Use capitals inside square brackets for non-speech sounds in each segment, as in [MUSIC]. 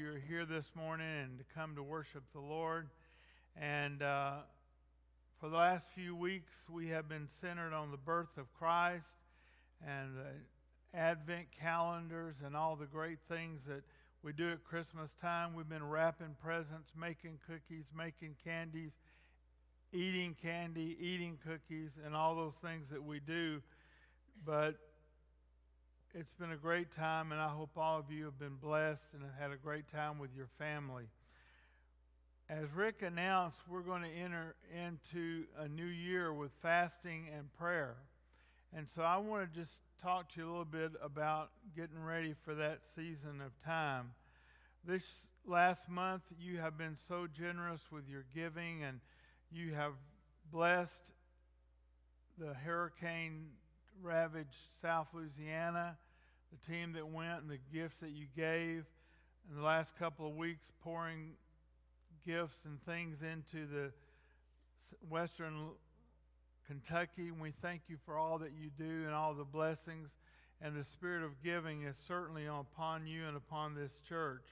you are here this morning and to come to worship the Lord. And uh, for the last few weeks, we have been centered on the birth of Christ and the Advent calendars and all the great things that we do at Christmas time. We've been wrapping presents, making cookies, making candies, eating candy, eating cookies, and all those things that we do. But it's been a great time, and I hope all of you have been blessed and have had a great time with your family. As Rick announced, we're going to enter into a new year with fasting and prayer. And so I want to just talk to you a little bit about getting ready for that season of time. This last month, you have been so generous with your giving, and you have blessed the hurricane ravaged South Louisiana, the team that went, and the gifts that you gave in the last couple of weeks, pouring gifts and things into the Western Kentucky. And we thank you for all that you do and all the blessings. And the spirit of giving is certainly upon you and upon this church.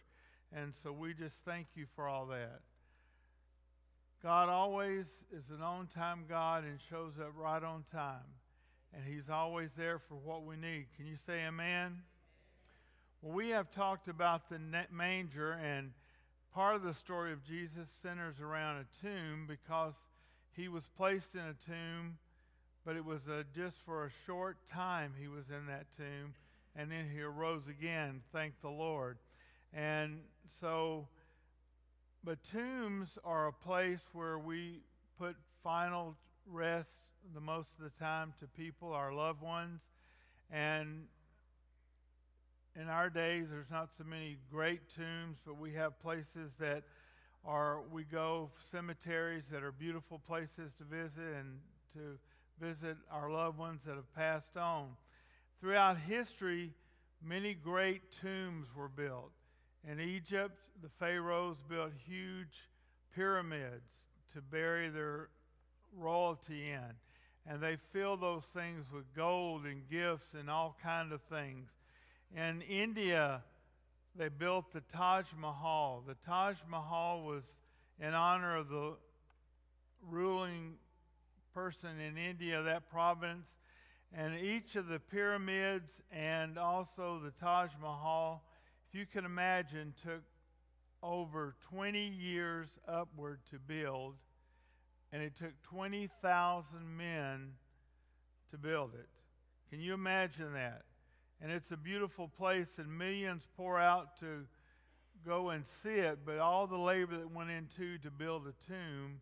And so we just thank you for all that. God always is an on time God and shows up right on time and He's always there for what we need. Can you say amen? Well, we have talked about the manger, and part of the story of Jesus centers around a tomb because he was placed in a tomb, but it was a, just for a short time he was in that tomb, and then he arose again. Thank the Lord. And so, but tombs are a place where we put final rest the most of the time to people, our loved ones. And in our days, there's not so many great tombs, but we have places that are, we go, cemeteries that are beautiful places to visit and to visit our loved ones that have passed on. Throughout history, many great tombs were built. In Egypt, the pharaohs built huge pyramids to bury their royalty in and they fill those things with gold and gifts and all kind of things. In India, they built the Taj Mahal. The Taj Mahal was in honor of the ruling person in India, that province. And each of the pyramids and also the Taj Mahal, if you can imagine, took over 20 years upward to build and it took 20,000 men to build it. Can you imagine that? And it's a beautiful place, and millions pour out to go and see it, but all the labor that went into to build a tomb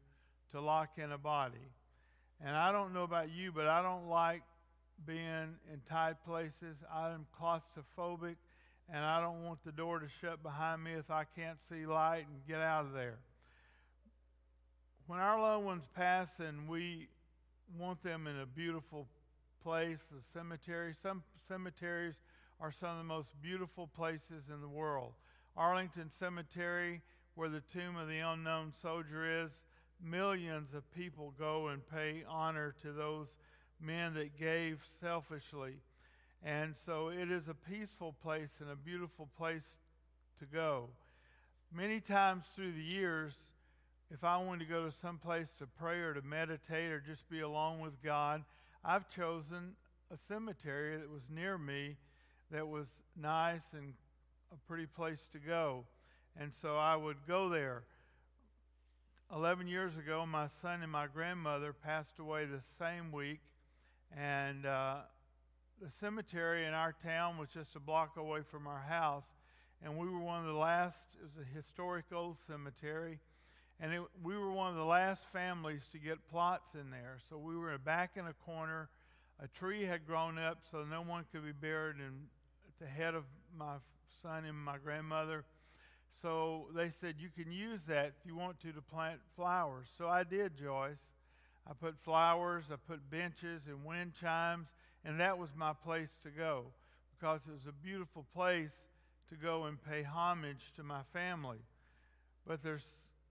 to lock in a body. And I don't know about you, but I don't like being in tight places. I'm claustrophobic, and I don't want the door to shut behind me if I can't see light and get out of there when our loved ones pass and we want them in a beautiful place, a cemetery, some cemeteries are some of the most beautiful places in the world. Arlington Cemetery, where the tomb of the unknown soldier is, millions of people go and pay honor to those men that gave selfishly. And so it is a peaceful place and a beautiful place to go. Many times through the years, if I wanted to go to some place to pray or to meditate or just be alone with God, I've chosen a cemetery that was near me that was nice and a pretty place to go. And so I would go there. 11 years ago, my son and my grandmother passed away the same week, and uh, the cemetery in our town was just a block away from our house. And we were one of the last, it was a historic old cemetery and it, we were one of the last families to get plots in there. So we were back in a corner. A tree had grown up so no one could be buried in, at the head of my son and my grandmother. So they said, You can use that if you want to to plant flowers. So I did, Joyce. I put flowers, I put benches and wind chimes, and that was my place to go because it was a beautiful place to go and pay homage to my family. But there's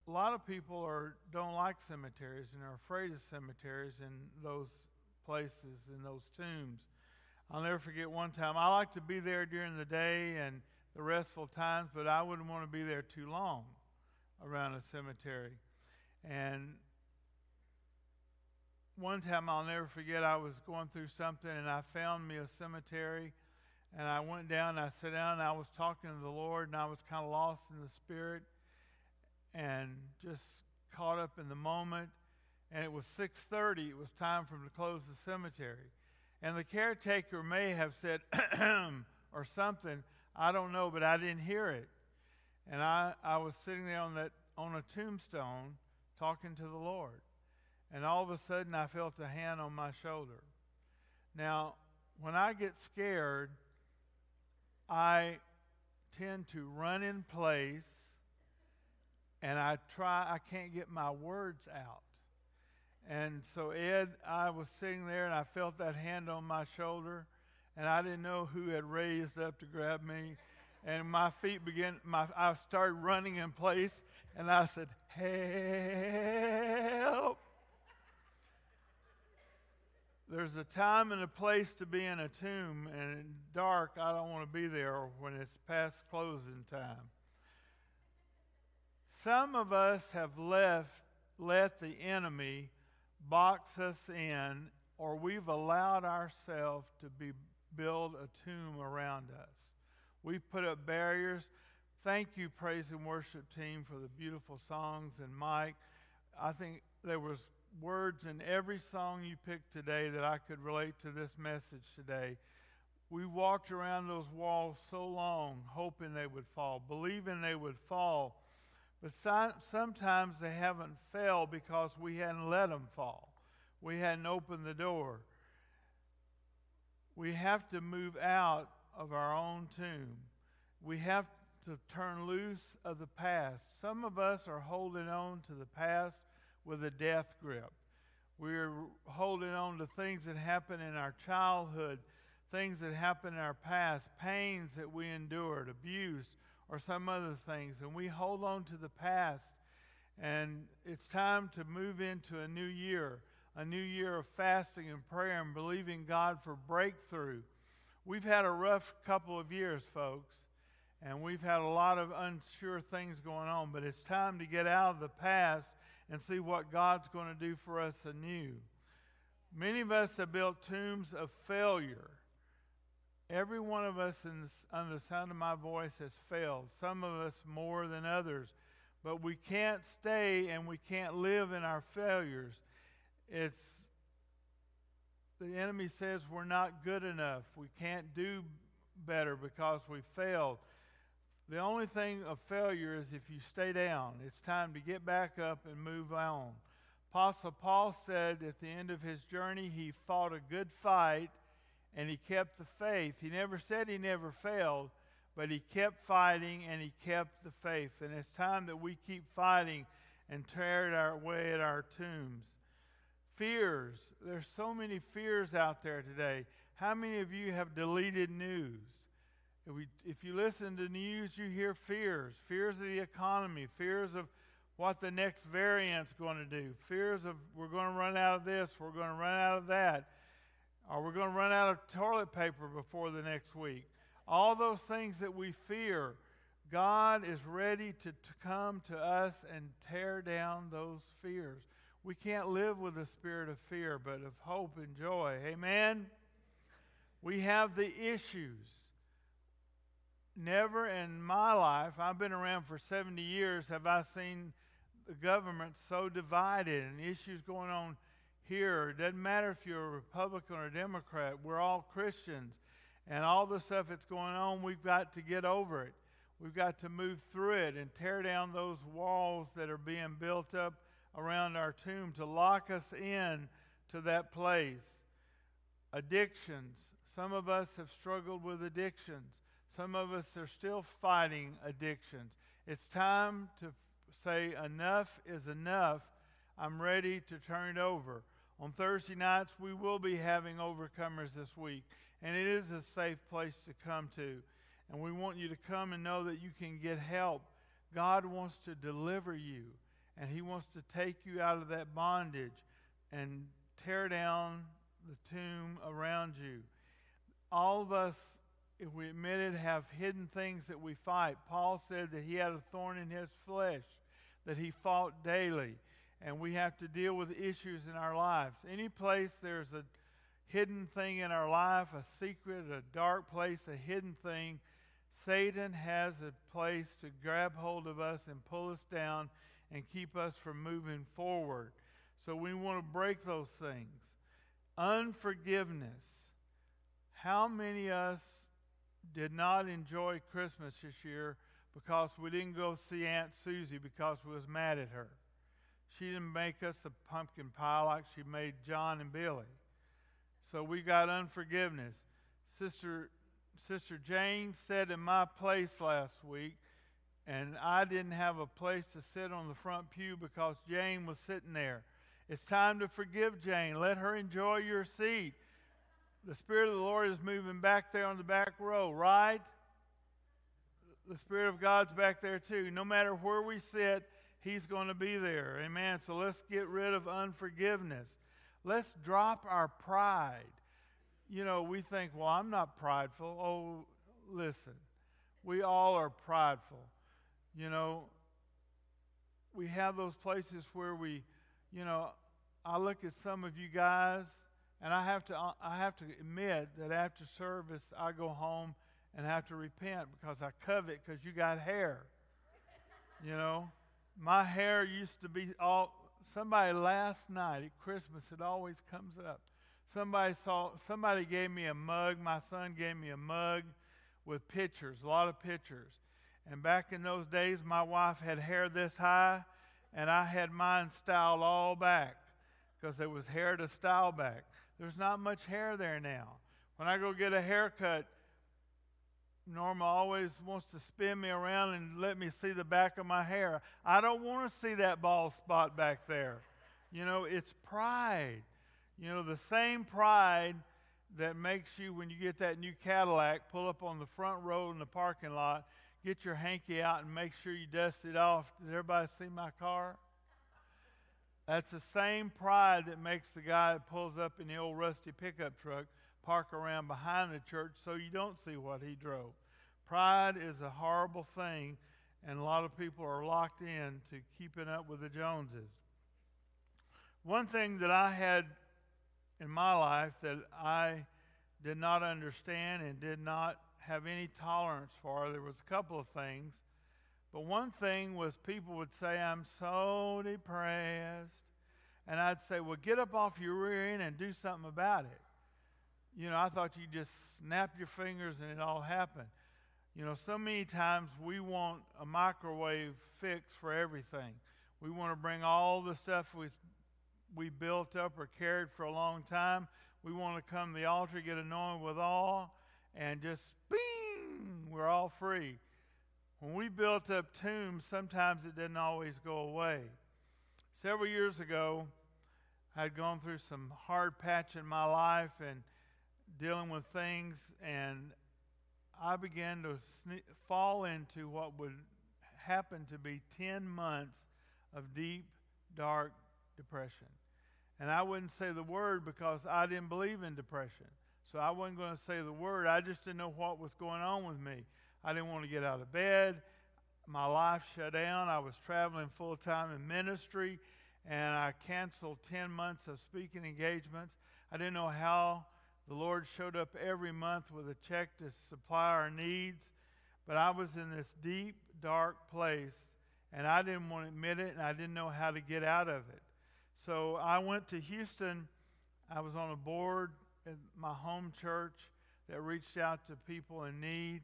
a lot of people are don't like cemeteries and are afraid of cemeteries and those places and those tombs. I'll never forget one time. I like to be there during the day and the restful times, but I wouldn't want to be there too long around a cemetery. And one time I'll never forget, I was going through something and I found me a cemetery. And I went down and I sat down and I was talking to the Lord and I was kind of lost in the Spirit and just caught up in the moment. And it was 6:30. It was time for him to close the cemetery. And the caretaker may have said [CLEARS THROAT] or something. I don't know, but I didn't hear it. And I, I was sitting there on that on a tombstone talking to the Lord. And all of a sudden I felt a hand on my shoulder. Now, when I get scared, I tend to run in place and I try, I can't get my words out. And so, Ed, I was sitting there and I felt that hand on my shoulder, and I didn't know who had raised up to grab me. And my feet began, my, I started running in place, and I said, Help! There's a time and a place to be in a tomb, and dark, I don't want to be there when it's past closing time. Some of us have left, let the enemy box us in, or we've allowed ourselves to be build a tomb around us. We've put up barriers. Thank you, praise and worship team, for the beautiful songs and Mike. I think there was words in every song you picked today that I could relate to this message today. We walked around those walls so long, hoping they would fall, believing they would fall. But sometimes they haven't fell because we hadn't let them fall. We hadn't opened the door. We have to move out of our own tomb. We have to turn loose of the past. Some of us are holding on to the past with a death grip. We're holding on to things that happened in our childhood, things that happened in our past, pains that we endured, abuse, or some other things. And we hold on to the past. And it's time to move into a new year, a new year of fasting and prayer and believing God for breakthrough. We've had a rough couple of years, folks, and we've had a lot of unsure things going on, but it's time to get out of the past and see what God's going to do for us anew. Many of us have built tombs of failure. Every one of us in under the sound of my voice has failed, some of us more than others. But we can't stay and we can't live in our failures. It's the enemy says we're not good enough. We can't do better because we failed. The only thing of failure is if you stay down. It's time to get back up and move on. Apostle Paul said at the end of his journey, he fought a good fight and he kept the faith. He never said he never failed, but he kept fighting and he kept the faith. And it's time that we keep fighting and tear our way at our tombs. Fears. There's so many fears out there today. How many of you have deleted news? If, we, if you listen to news, you hear fears fears of the economy, fears of what the next variant's going to do, fears of we're going to run out of this, we're going to run out of that, or we're going to run out of toilet paper before the next week. All those things that we fear, God is ready to, to come to us and tear down those fears. We can't live with a spirit of fear, but of hope and joy. Amen? We have the issues never in my life, I've been around for 70 years, have I seen the government so divided and issues going on here. It doesn't matter if you're a Republican or a Democrat, we're all Christians. And all the stuff that's going on, we've got to get over it. We've got to move through it and tear down those walls that are being built up around our tomb to lock us in to that place. Addictions. Some of us have struggled with addictions. Some of us are still fighting addictions. It's time to say, enough is enough. I'm ready to turn it over. On Thursday nights, we will be having overcomers this week, and it is a safe place to come to. And we want you to come and know that you can get help. God wants to deliver you, and He wants to take you out of that bondage and tear down the tomb around you. All of us if we admit it, have hidden things that we fight. Paul said that he had a thorn in his flesh, that he fought daily, and we have to deal with issues in our lives. Any place there's a hidden thing in our life, a secret, a dark place, a hidden thing, Satan has a place to grab hold of us and pull us down and keep us from moving forward. So we want to break those things. Unforgiveness. How many of us did not enjoy Christmas this year because we didn't go see Aunt Susie because we was mad at her? She didn't make us a pumpkin pie like she made John and Billy. So we got unforgiveness. Sister Sister Jane sat in my place last week, and I didn't have a place to sit on the front pew because Jane was sitting there. It's time to forgive Jane. Let her enjoy your seat. The Spirit of the Lord is moving back there on the back row, right? The Spirit of God's back there too. No matter where we sit, He's going to be there. Amen. So let's get rid of unforgiveness. Let's drop our pride you know, we think, well, I'm not prideful. Oh, listen, we all are prideful. You know, we have those places where we, you know, I look at some of you guys, and I have to, I have to admit that after service, I go home and have to repent because I covet because you got hair. You know, my hair used to be all. Somebody last night at Christmas, it always comes up. Somebody saw somebody gave me a mug. My son gave me a mug with pictures, a lot of pictures. And back in those days, my wife had hair this high, and I had mine styled all back because it was hair to style back. There's not much hair there now. When I go get a haircut, Norma always wants to spin me around and let me see the back of my hair. I don't want to see that bald spot back there. You know, it's pride. You know, the same pride that makes you, when you get that new Cadillac, pull up on the front row in the parking lot, get your hanky out and make sure you dust it off. Did everybody see my car? That's the same pride that makes the guy that pulls up in the old rusty pickup truck park around behind the church so you don't see what he drove. Pride is a horrible thing, and a lot of people are locked in to keeping up with the Joneses. One thing that I had in my life that I did not understand and did not have any tolerance for. There was a couple of things. But one thing was people would say, I'm so depressed. And I'd say, Well, get up off your rear end and do something about it. You know, I thought you just snap your fingers and it all happened. You know, so many times we want a microwave fix for everything. We want to bring all the stuff we we built up or carried for a long time. We want to come to the altar, get anointed with all, and just bing, we're all free. When we built up tombs, sometimes it didn't always go away. Several years ago, I had gone through some hard patch in my life and dealing with things, and I began to sne- fall into what would happen to be 10 months of deep, dark depression. And I wouldn't say the word because I didn't believe in depression. So I wasn't going to say the word. I just didn't know what was going on with me. I didn't want to get out of bed. My life shut down. I was traveling full time in ministry, and I canceled 10 months of speaking engagements. I didn't know how the Lord showed up every month with a check to supply our needs, but I was in this deep, dark place, and I didn't want to admit it, and I didn't know how to get out of it. So I went to Houston. I was on a board at my home church that reached out to people in need.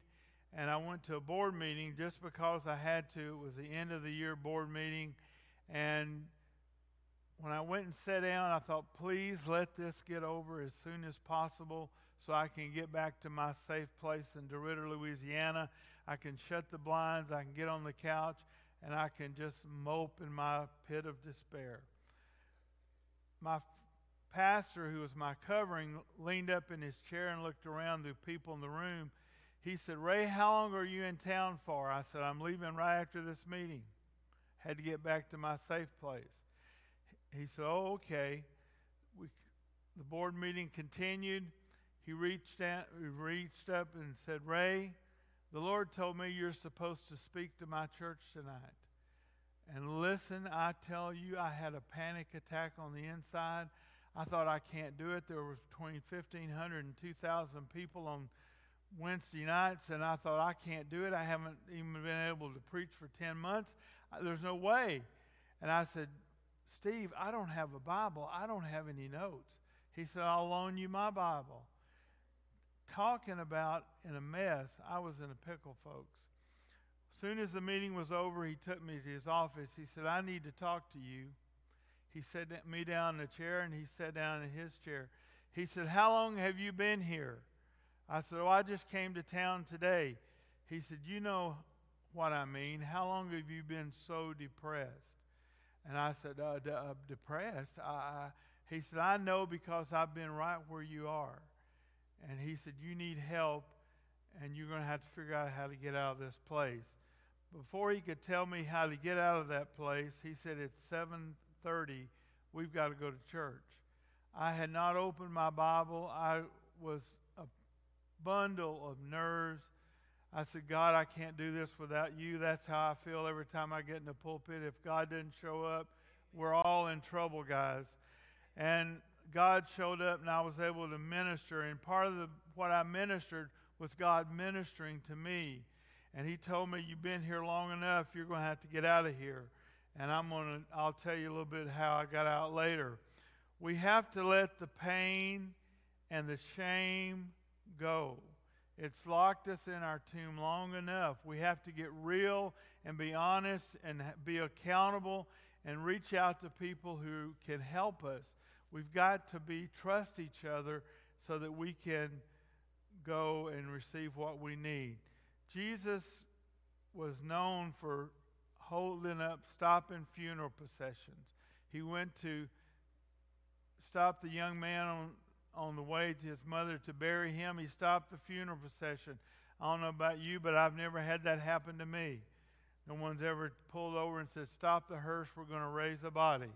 And I went to a board meeting just because I had to. It was the end of the year board meeting. And when I went and sat down, I thought, please let this get over as soon as possible so I can get back to my safe place in DeRidder, Louisiana. I can shut the blinds, I can get on the couch, and I can just mope in my pit of despair my pastor, who was my covering, leaned up in his chair and looked around the people in the room. He said, Ray, how long are you in town for? I said, I'm leaving right after this meeting. Had to get back to my safe place. He said, Oh, okay. We, the board meeting continued. he reached, out, he reached up and said, Ray, the Lord told me you're supposed to speak to my church tonight. And listen, I tell you, I had a panic attack on the inside. I thought I can't do it. There was between 1,500 and 2,000 people on Wednesday nights, and I thought I can't do it. I haven't even been able to preach for 10 months. There's no way. And I said, Steve, I don't have a Bible. I don't have any notes. He said, I'll loan you my Bible. Talking about in a mess, I was in a pickle, folks. As soon as the meeting was over, he took me to his office. He said, I need to talk to you. He sat me down in a chair, and he sat down in his chair. He said, How long have you been here? I said, Oh, I just came to town today. He said, You know what I mean. How long have you been so depressed? And I said, uh, d- uh, Depressed? I, he said, I know because I've been right where you are. And he said, You need help, and you're going to have to figure out how to get out of this place. Before he could tell me how to get out of that place, he said, It's 7:30. We've got to go to church. I had not opened my Bible. I was a bundle of nerves. I said, God, I can't do this without you. That's how I feel every time I get in the pulpit. If God didn't show up, we're all in trouble, guys. And God showed up, and I was able to minister. And part of the, what I ministered was God ministering to me. And He told me, You've been here long enough. You're going to have to get out of here. And I'm going to, I'll tell you a little bit how I got out later. We have to let the pain and the shame go. It's locked us in our tomb long enough. We have to get real and be honest and be accountable and reach out to people who can help us. We've got to be trust each other so that we can go and receive what we need. Jesus was known for holding up, stopping funeral processions. He went to stop the young man on, on the way to his mother to bury him. He stopped the funeral procession. I don't know about you, but I've never had that happen to me. No one's ever pulled over and said, Stop the hearse, we're going to raise the body.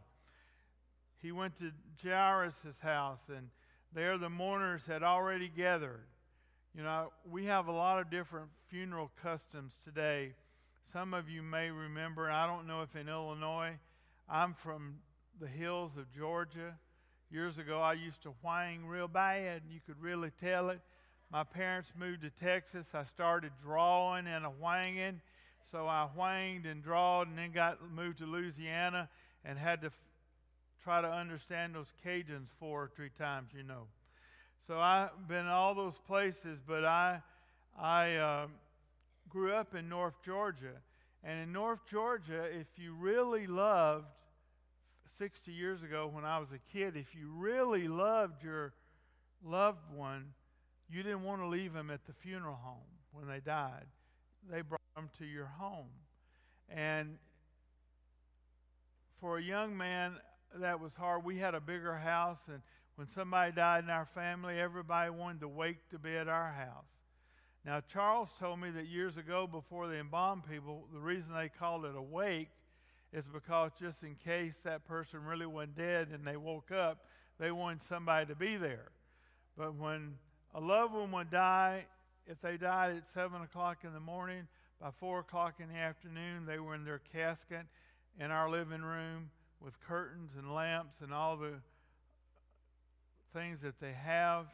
He went to Jairus' house, and there the mourners had already gathered. You know, we have a lot of different funeral customs today. Some of you may remember, I don't know if in Illinois, I'm from the hills of Georgia. Years ago, I used to whine real bad, and you could really tell it. My parents moved to Texas. I started drawing and a whinging. So I whanged and drawed and then got moved to Louisiana and had to f- try to understand those Cajuns four or three times, you know. So I've been all those places, but I, I uh, grew up in North Georgia. And in North Georgia, if you really loved 60 years ago when I was a kid, if you really loved your loved one, you didn't want to leave them at the funeral home when they died. They brought them to your home. And for a young man, that was hard. We had a bigger house, and when somebody died in our family, everybody wanted to wake to be at our house. Now, Charles told me that years ago, before they embalmed people, the reason they called it a wake is because just in case that person really wasn't dead and they woke up, they wanted somebody to be there. But when a loved one would die, if they died at 7 o'clock in the morning, by 4 o'clock in the afternoon, they were in their casket in our living room with curtains and lamps and all the things that they have.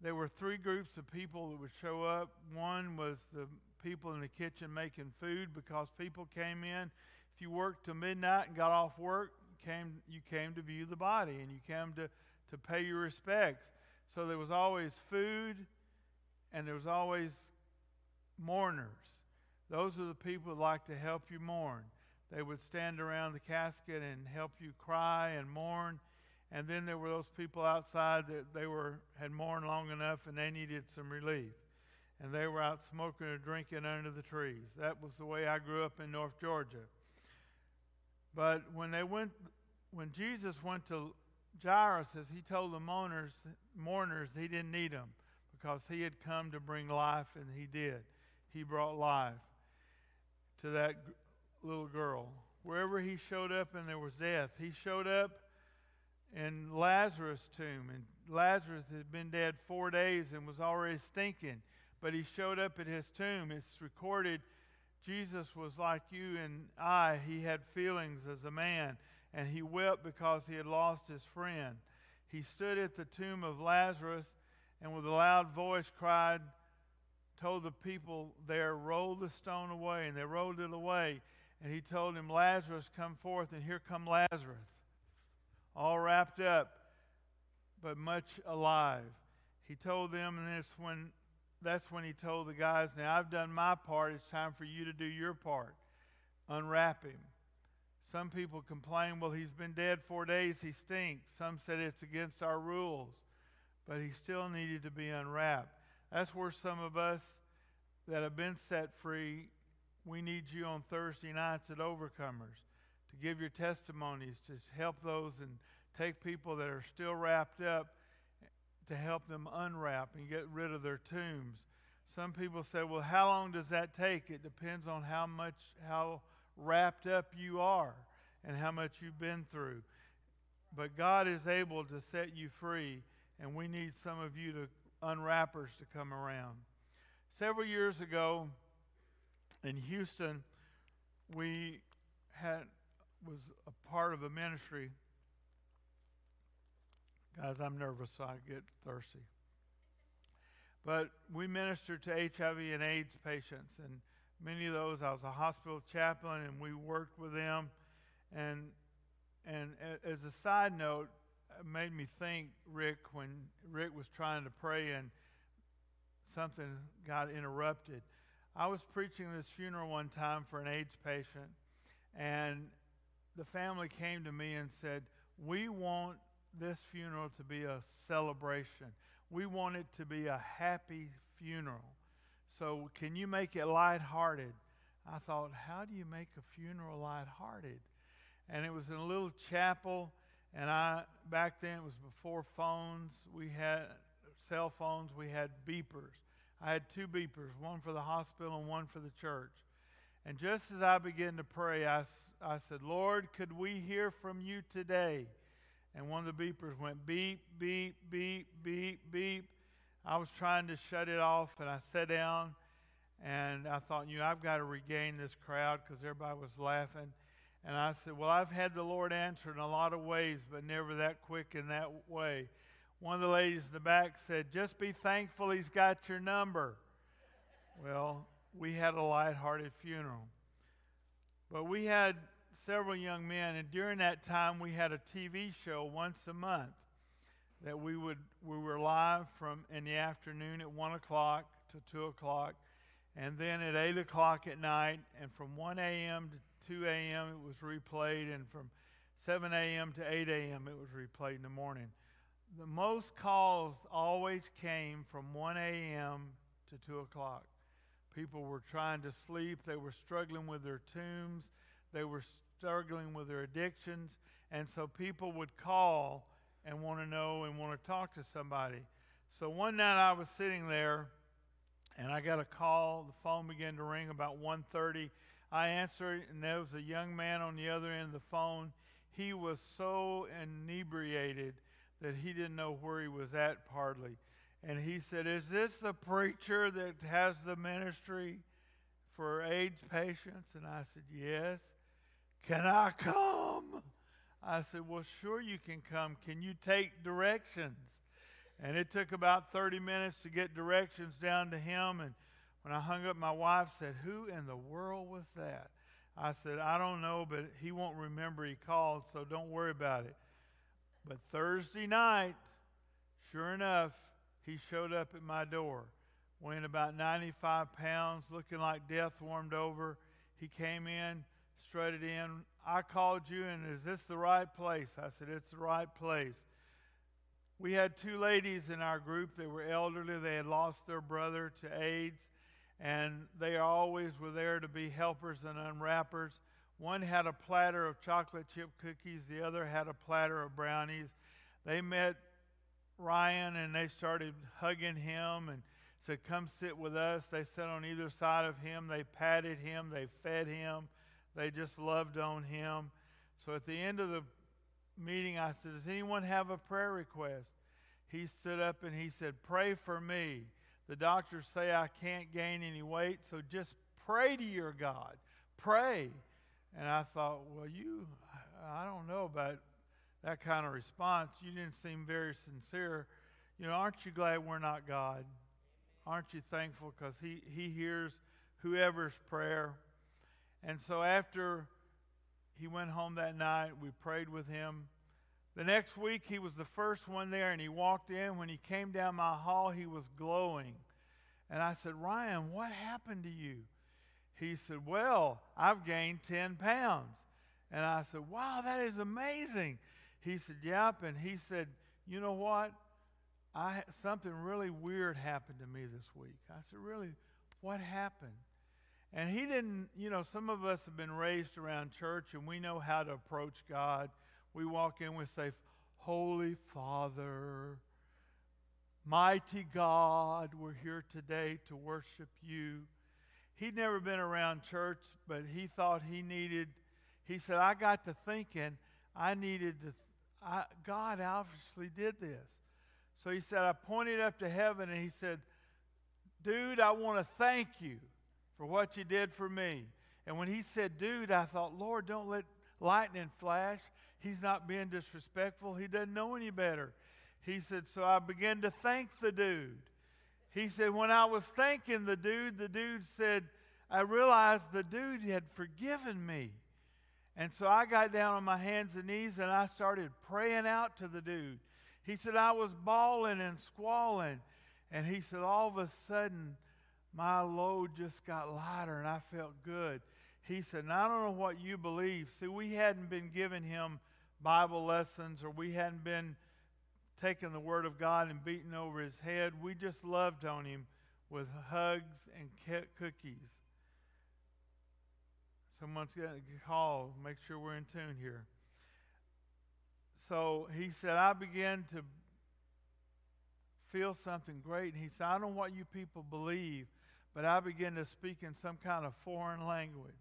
There were three groups of people that would show up. One was the people in the kitchen making food because people came in if you worked till midnight and got off work, came, you came to view the body and you came to, to pay your respects. So there was always food and there was always mourners. Those are the people that like to help you mourn. They would stand around the casket and help you cry and mourn. And then there were those people outside that they were had mourned long enough and they needed some relief. And they were out smoking or drinking under the trees. That was the way I grew up in North Georgia. But when they went, when Jesus went to Jairus, he told the mourners, mourners he didn't need them because he had come to bring life, and he did. He brought life to that little girl. Wherever he showed up and there was death, he showed up in Lazarus' tomb. And Lazarus had been dead four days and was already stinking, but he showed up at his tomb. It's recorded Jesus was like you and I. He had feelings as a man, and he wept because he had lost his friend. He stood at the tomb of Lazarus and with a loud voice cried, told the people there, roll the stone away. And they rolled it away. And he told him, Lazarus, come forth. And here come Lazarus, all wrapped up, but much alive. He told them, and that's when, that's when he told the guys, Now I've done my part. It's time for you to do your part. Unwrap him. Some people complain, well, he's been dead four days, he stinks. Some said it's against our rules, but he still needed to be unwrapped. That's where some of us that have been set free, we need you on Thursday nights at Overcomers to give your testimonies, to help those and take people that are still wrapped up to help them unwrap and get rid of their tombs. Some people say, well, how long does that take? It depends on how much, how wrapped up you are and how much you've been through. But God is able to set you free, and we need some of you to unwrappers to come around. Several years ago in Houston, we had was a part of a ministry. Guys, I'm nervous, I get thirsty. But we ministered to HIV and AIDS patients, and many of those, I was a hospital chaplain, and we worked with them. And and as a side note, made me think, Rick, when Rick was trying to pray and something got interrupted. I was preaching this funeral one time for an AIDS patient, and the family came to me and said, We want this funeral to be a celebration. We want it to be a happy funeral. So, can you make it lighthearted? I thought, How do you make a funeral lighthearted? And it was in a little chapel and I back then it was before phones. We had cell phones. We had beepers. I had two beepers, one for the hospital and one for the church. And just as I began to pray, I, I said, Lord, could we hear from you today? And one of the beepers went beep, beep, beep, beep, beep. I was trying to shut it off, and I sat down, and I thought, you know, I've got to regain this crowd because everybody was laughing. And I said, Well, I've had the Lord answer in a lot of ways, but never that quick in that way. One of the ladies in the back said, Just be thankful he's got your number. Well, we had a light-hearted funeral. But we had several young men, and during that time we had a TV show once a month that we would we were live from in the afternoon at one o'clock to two o'clock, and then at eight o'clock at night, and from one a.m. to 2 a.m. it was replayed, and from 7 a.m. to 8 a.m. it was replayed in the morning. The most calls always came from 1 a.m. to 2 o'clock. People were trying to sleep, they were struggling with their tombs, they were struggling with their addictions, and so people would call and want to know and want to talk to somebody. So one night I was sitting there and I got a call. The phone began to ring about 1:30 I answered, and there was a young man on the other end of the phone. He was so inebriated that he didn't know where he was at hardly. And he said, Is this the preacher that has the ministry for AIDS patients? And I said, Yes. Can I come? I said, Well, sure you can come. Can you take directions? And it took about 30 minutes to get directions down to him. And when I hung up, my wife said, Who in the world was that? I said, I don't know, but he won't remember he called, so don't worry about it. But Thursday night, sure enough, he showed up at my door, weighing about 95 pounds, looking like death warmed over. He came in, strutted in. I called you, and is this the right place? I said, It's the right place. We had two ladies in our group. They were elderly. They had lost their brother to AIDS and they always were there to be helpers and unwrappers. One had a platter of chocolate chip cookies, the other had a platter of brownies. They met Ryan and they started hugging him and said, Come sit with us. They sat on either side of him. They patted him. They fed him. They just loved on him. So at the end of the meeting, I said, Does anyone have a prayer request? He stood up and he said, Pray for me. The doctors say I can't gain any weight, so just pray to your God. Pray. And I thought, Well, you, I don't know about that kind of response. You didn't seem very sincere. You know, aren't you glad we're not God? Aren't you thankful? Because he, he hears whoever's prayer. And so after he went home that night, we prayed with him. The next week, he was the first one there, and he walked in. When he came down my hall, he was glowing. And I said, Ryan, what happened to you? He said, Well, I've gained 10 pounds. And I said, Wow, that is amazing. He said, Yep. And he said, You know what? I, something really weird happened to me this week. I said, Really? What happened? And he didn't, you know, some of us have been raised around church and we know how to approach God. We walk in, we say, Holy Father, mighty God, we're here today to worship you. He'd never been around church, but he thought he needed, he said, I got to thinking I needed to, I, God obviously did this. So he said, I pointed up to heaven and he said, Dude, I want to thank you for what you did for me. And when he said, Dude, I thought, Lord, don't let lightning flash. He's not being disrespectful. He doesn't know any better. He said, So I began to thank the dude. He said, When I was thanking the dude, the dude said, I realized the dude had forgiven me. And so I got down on my hands and knees and I started praying out to the dude. He said, I was bawling and squalling. And he said, all of a sudden, my load just got lighter and I felt good. He said, I don't know what you believe. See, we hadn't been giving him Bible lessons or we hadn't been taking the Word of God and beating over his head. We just loved on him with hugs and cookies. Someone's got to call, make sure we're in tune here so he said, I began to feel something great. And he said, I don't know what you people believe, but I began to speak in some kind of foreign language.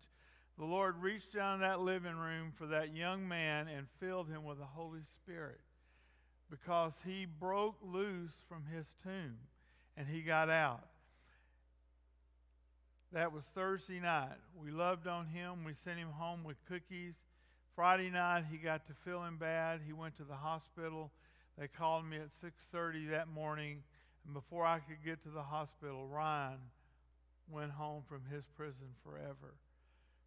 The Lord reached down that living room for that young man and filled him with the Holy Spirit because he broke loose from his tomb and he got out. That was Thursday night. We loved on him. We sent him home with cookies Friday night he got to feeling bad. He went to the hospital. They called me at 6:30 that morning, and before I could get to the hospital, Ryan went home from his prison forever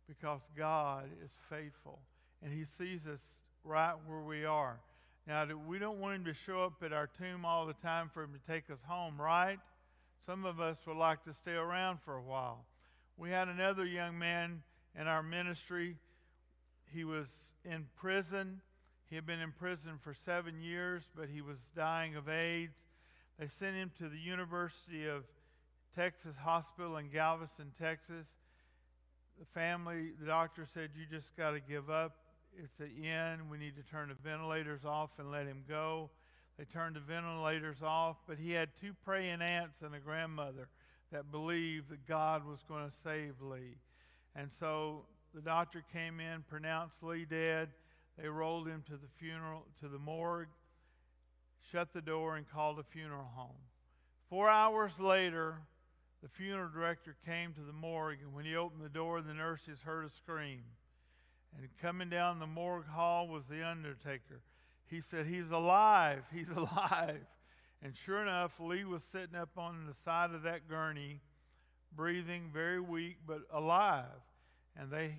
because God is faithful and he sees us right where we are. Now, we don't want him to show up at our tomb all the time for him to take us home, right? Some of us would like to stay around for a while. We had another young man in our ministry he was in prison. He had been in prison for seven years, but he was dying of AIDS. They sent him to the University of Texas Hospital in Galveston, Texas. The family, the doctor said, You just got to give up. It's the end. We need to turn the ventilators off and let him go. They turned the ventilators off, but he had two praying aunts and a grandmother that believed that God was going to save Lee. And so the doctor came in, pronounced Lee dead. They rolled him to the funeral, to the morgue, shut the door, and called a funeral home. Four hours later, the funeral director came to the morgue, and when he opened the door, the nurses heard a scream. And coming down the morgue hall was the undertaker. He said, He's alive, he's [LAUGHS] alive. And sure enough, Lee was sitting up on the side of that gurney, breathing, very weak, but alive and they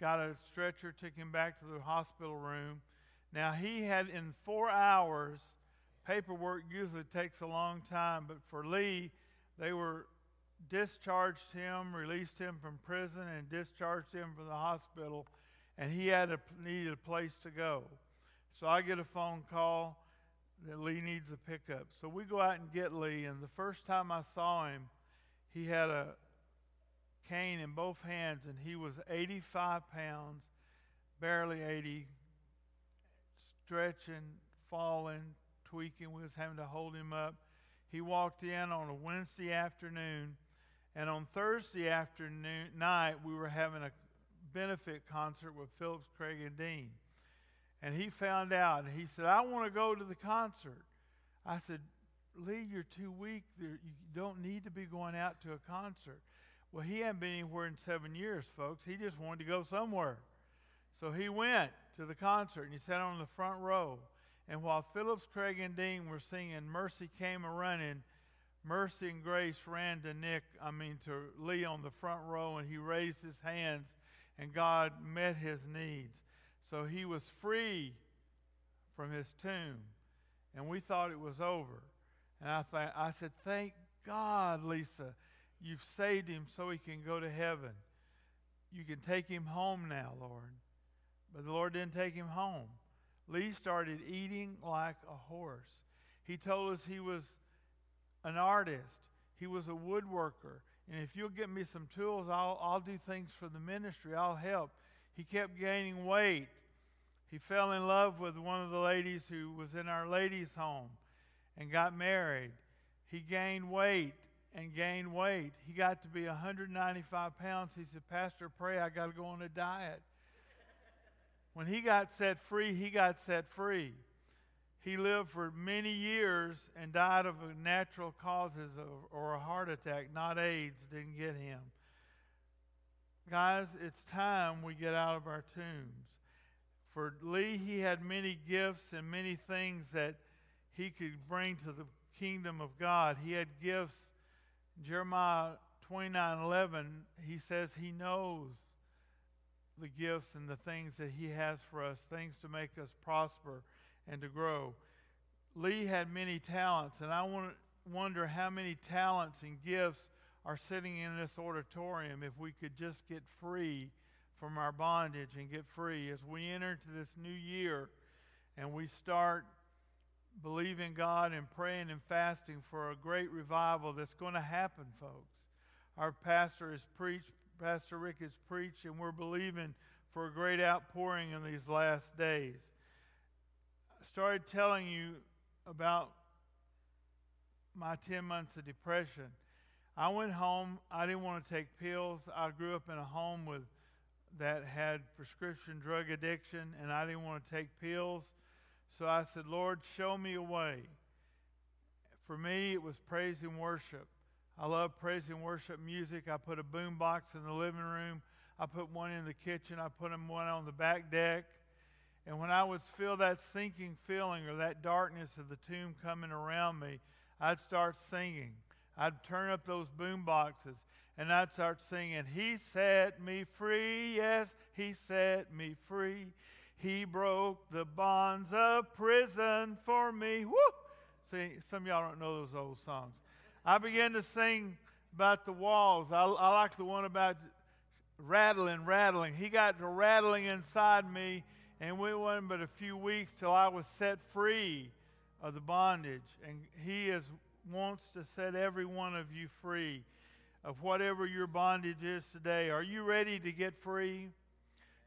got a stretcher, took him back to the hospital room. Now, he had in four hours, paperwork usually takes a long time, but for Lee, they were discharged him, released him from prison, and discharged him from the hospital, and he had a, needed a place to go. So I get a phone call that Lee needs a pickup. So we go out and get Lee, and the first time I saw him, he had a, cane in both hands, and he was 85 pounds, barely 80, stretching, falling, tweaking. We was having to hold him up. He walked in on a Wednesday afternoon, and on Thursday afternoon night we were having a benefit concert with Phillips, Craig, and Dean. And he found out, and he said, I want to go to the concert. I said, Lee, you're too weak. You don't need to be going out to a concert. Well, he hadn't been anywhere in seven years, folks. He just wanted to go somewhere. So he went to the concert and he sat on the front row. And while Phillips, Craig, and Dean were singing Mercy Came a Running, Mercy and Grace ran to Nick, I mean to Lee on the front row, and he raised his hands, and God met his needs. So he was free from his tomb, and we thought it was over. And I, th- I said, Thank God, Lisa, you've saved him so he can go to heaven. You can take him home now, Lord. But the Lord didn't take him home. Lee started eating like a horse. He told us he was an artist, he was a woodworker. And if you'll get me some tools, I'll, I'll do things for the ministry. I'll help. He kept gaining weight. He fell in love with one of the ladies who was in our ladies' home and got married. He gained weight and gained weight. He got to be 195 pounds. He said, Pastor, pray I got to go on a diet. when he got set free, he got set free. He lived for many years and died of natural causes or a heart attack, not AIDS, didn't get him. Guys, it's time we get out of our tombs. For Lee, he had many gifts and many things that he could bring to the kingdom of God. He had gifts. Jeremiah 29 11, he says he knows the gifts and the things that he has for us, things to make us prosper and to grow. Lee had many talents, and I wonder how many talents and gifts are sitting in this auditorium if we could just get free from our bondage and get free as we enter into this new year and we start believing God and praying and fasting for a great revival that's going to happen, folks. Our pastor has preached, Pastor Rick has preached, and we're believing for a great outpouring in these last days. Started telling you about my 10 months of depression. I went home. I didn't want to take pills. I grew up in a home with that had prescription drug addiction, and I didn't want to take pills. So I said, Lord, show me a way. For me, it was praise and worship. I love praise and worship music. I put a boom box in the living room. I put one in the kitchen. I put one on the back deck. And when I would feel that sinking feeling or that darkness of the tomb coming around me, I'd start singing. I'd turn up those boom boxes and I'd start singing, He set me free, yes, He set me free. He broke the bonds of prison for me. Woo! See, some y'all don't know those old songs. I began to sing about the walls. I, I like the one about rattling, rattling. He got to rattling inside me, and it wasn't but a few weeks till I was set free of the bondage. And He is wants to set every one of you free of whatever your bondage is today. Are you ready to get free?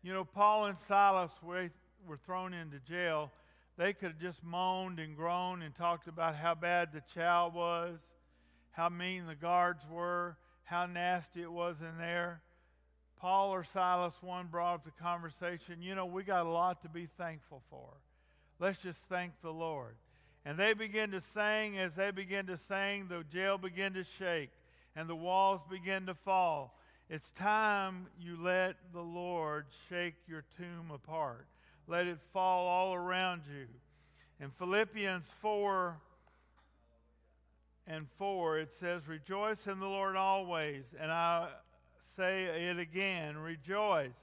You know, Paul and Silas were, were thrown into jail. They could have just moaned and groaned and talked about how bad the chow was, how mean the guards were, how nasty it was in there. Paul or Silas, one brought up the conversation, you know, we got a lot to be thankful for. Let's just thank the Lord. And they began to sing. As they began to sing, the jail began to shake and the walls began to fall. It's time you let the Lord shake your tomb apart. Let it fall all around you. In Philippians 4 and 4, it says, Rejoice in the Lord always. And I say it again rejoice.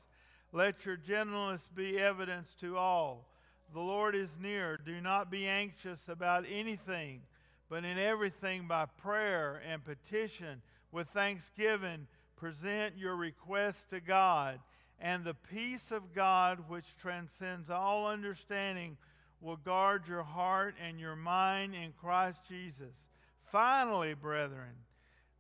Let your gentleness be evidence to all. The Lord is near. Do not be anxious about anything, but in everything by prayer and petition with thanksgiving present your requests to God, and the peace of God, which transcends all understanding, will guard your heart and your mind in Christ Jesus. Finally, brethren,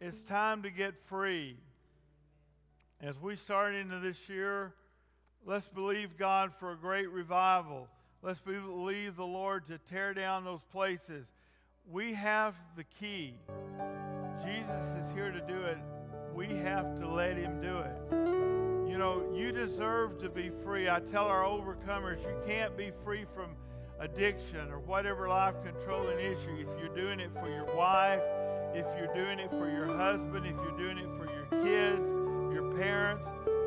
It's time to get free. As we start into this year, let's believe God for a great revival. Let's believe the Lord to tear down those places. We have the key. Jesus is here to do it. We have to let him do it. You know, you deserve to be free. I tell our overcomers, you can't be free from addiction or whatever life controlling issue. If you're doing it for your wife, if you're doing it for your husband, if you're doing it for your kids, your parents,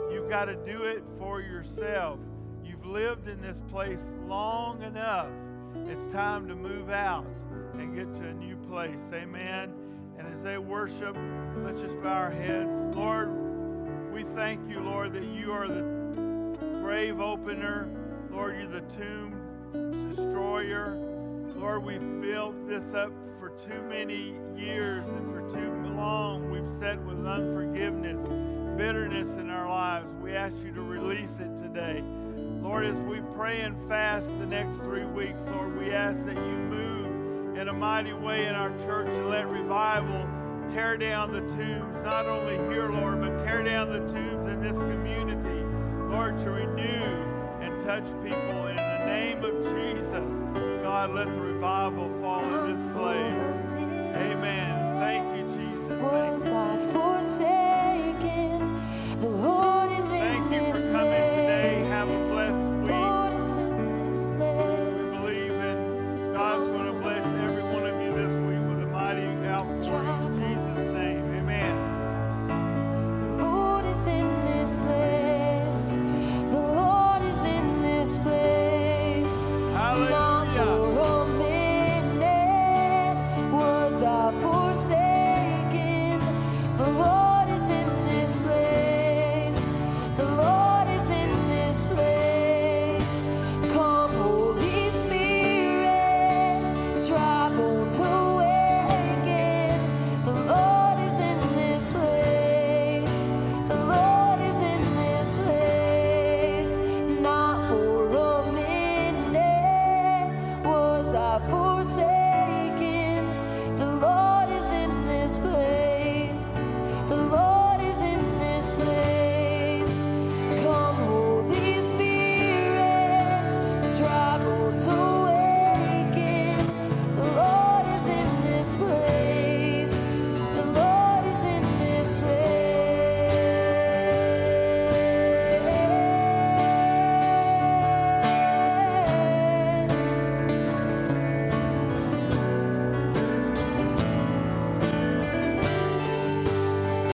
you've got to do it for yourself. You've lived in this place long enough. It's time to move out and get to a new place. Amen. And as they worship, let's just bow our heads. Lord, we thank you, Lord, that you are the grave opener. Lord, you're the tomb destroyer. Lord, we've built this up for too many years and for too long. We've sat with unforgiveness, bitterness in our lives. We ask you to release it today. Lord, as we pray and fast the next three weeks, Lord, we ask that you move in a mighty way in our church and let revival tear down the tombs, not only here, Lord, but tear down the tombs in this community, Lord, to renew and touch people in name of Jesus. God, let the revival fall in this place. Amen. Thank you, Jesus. Thank you.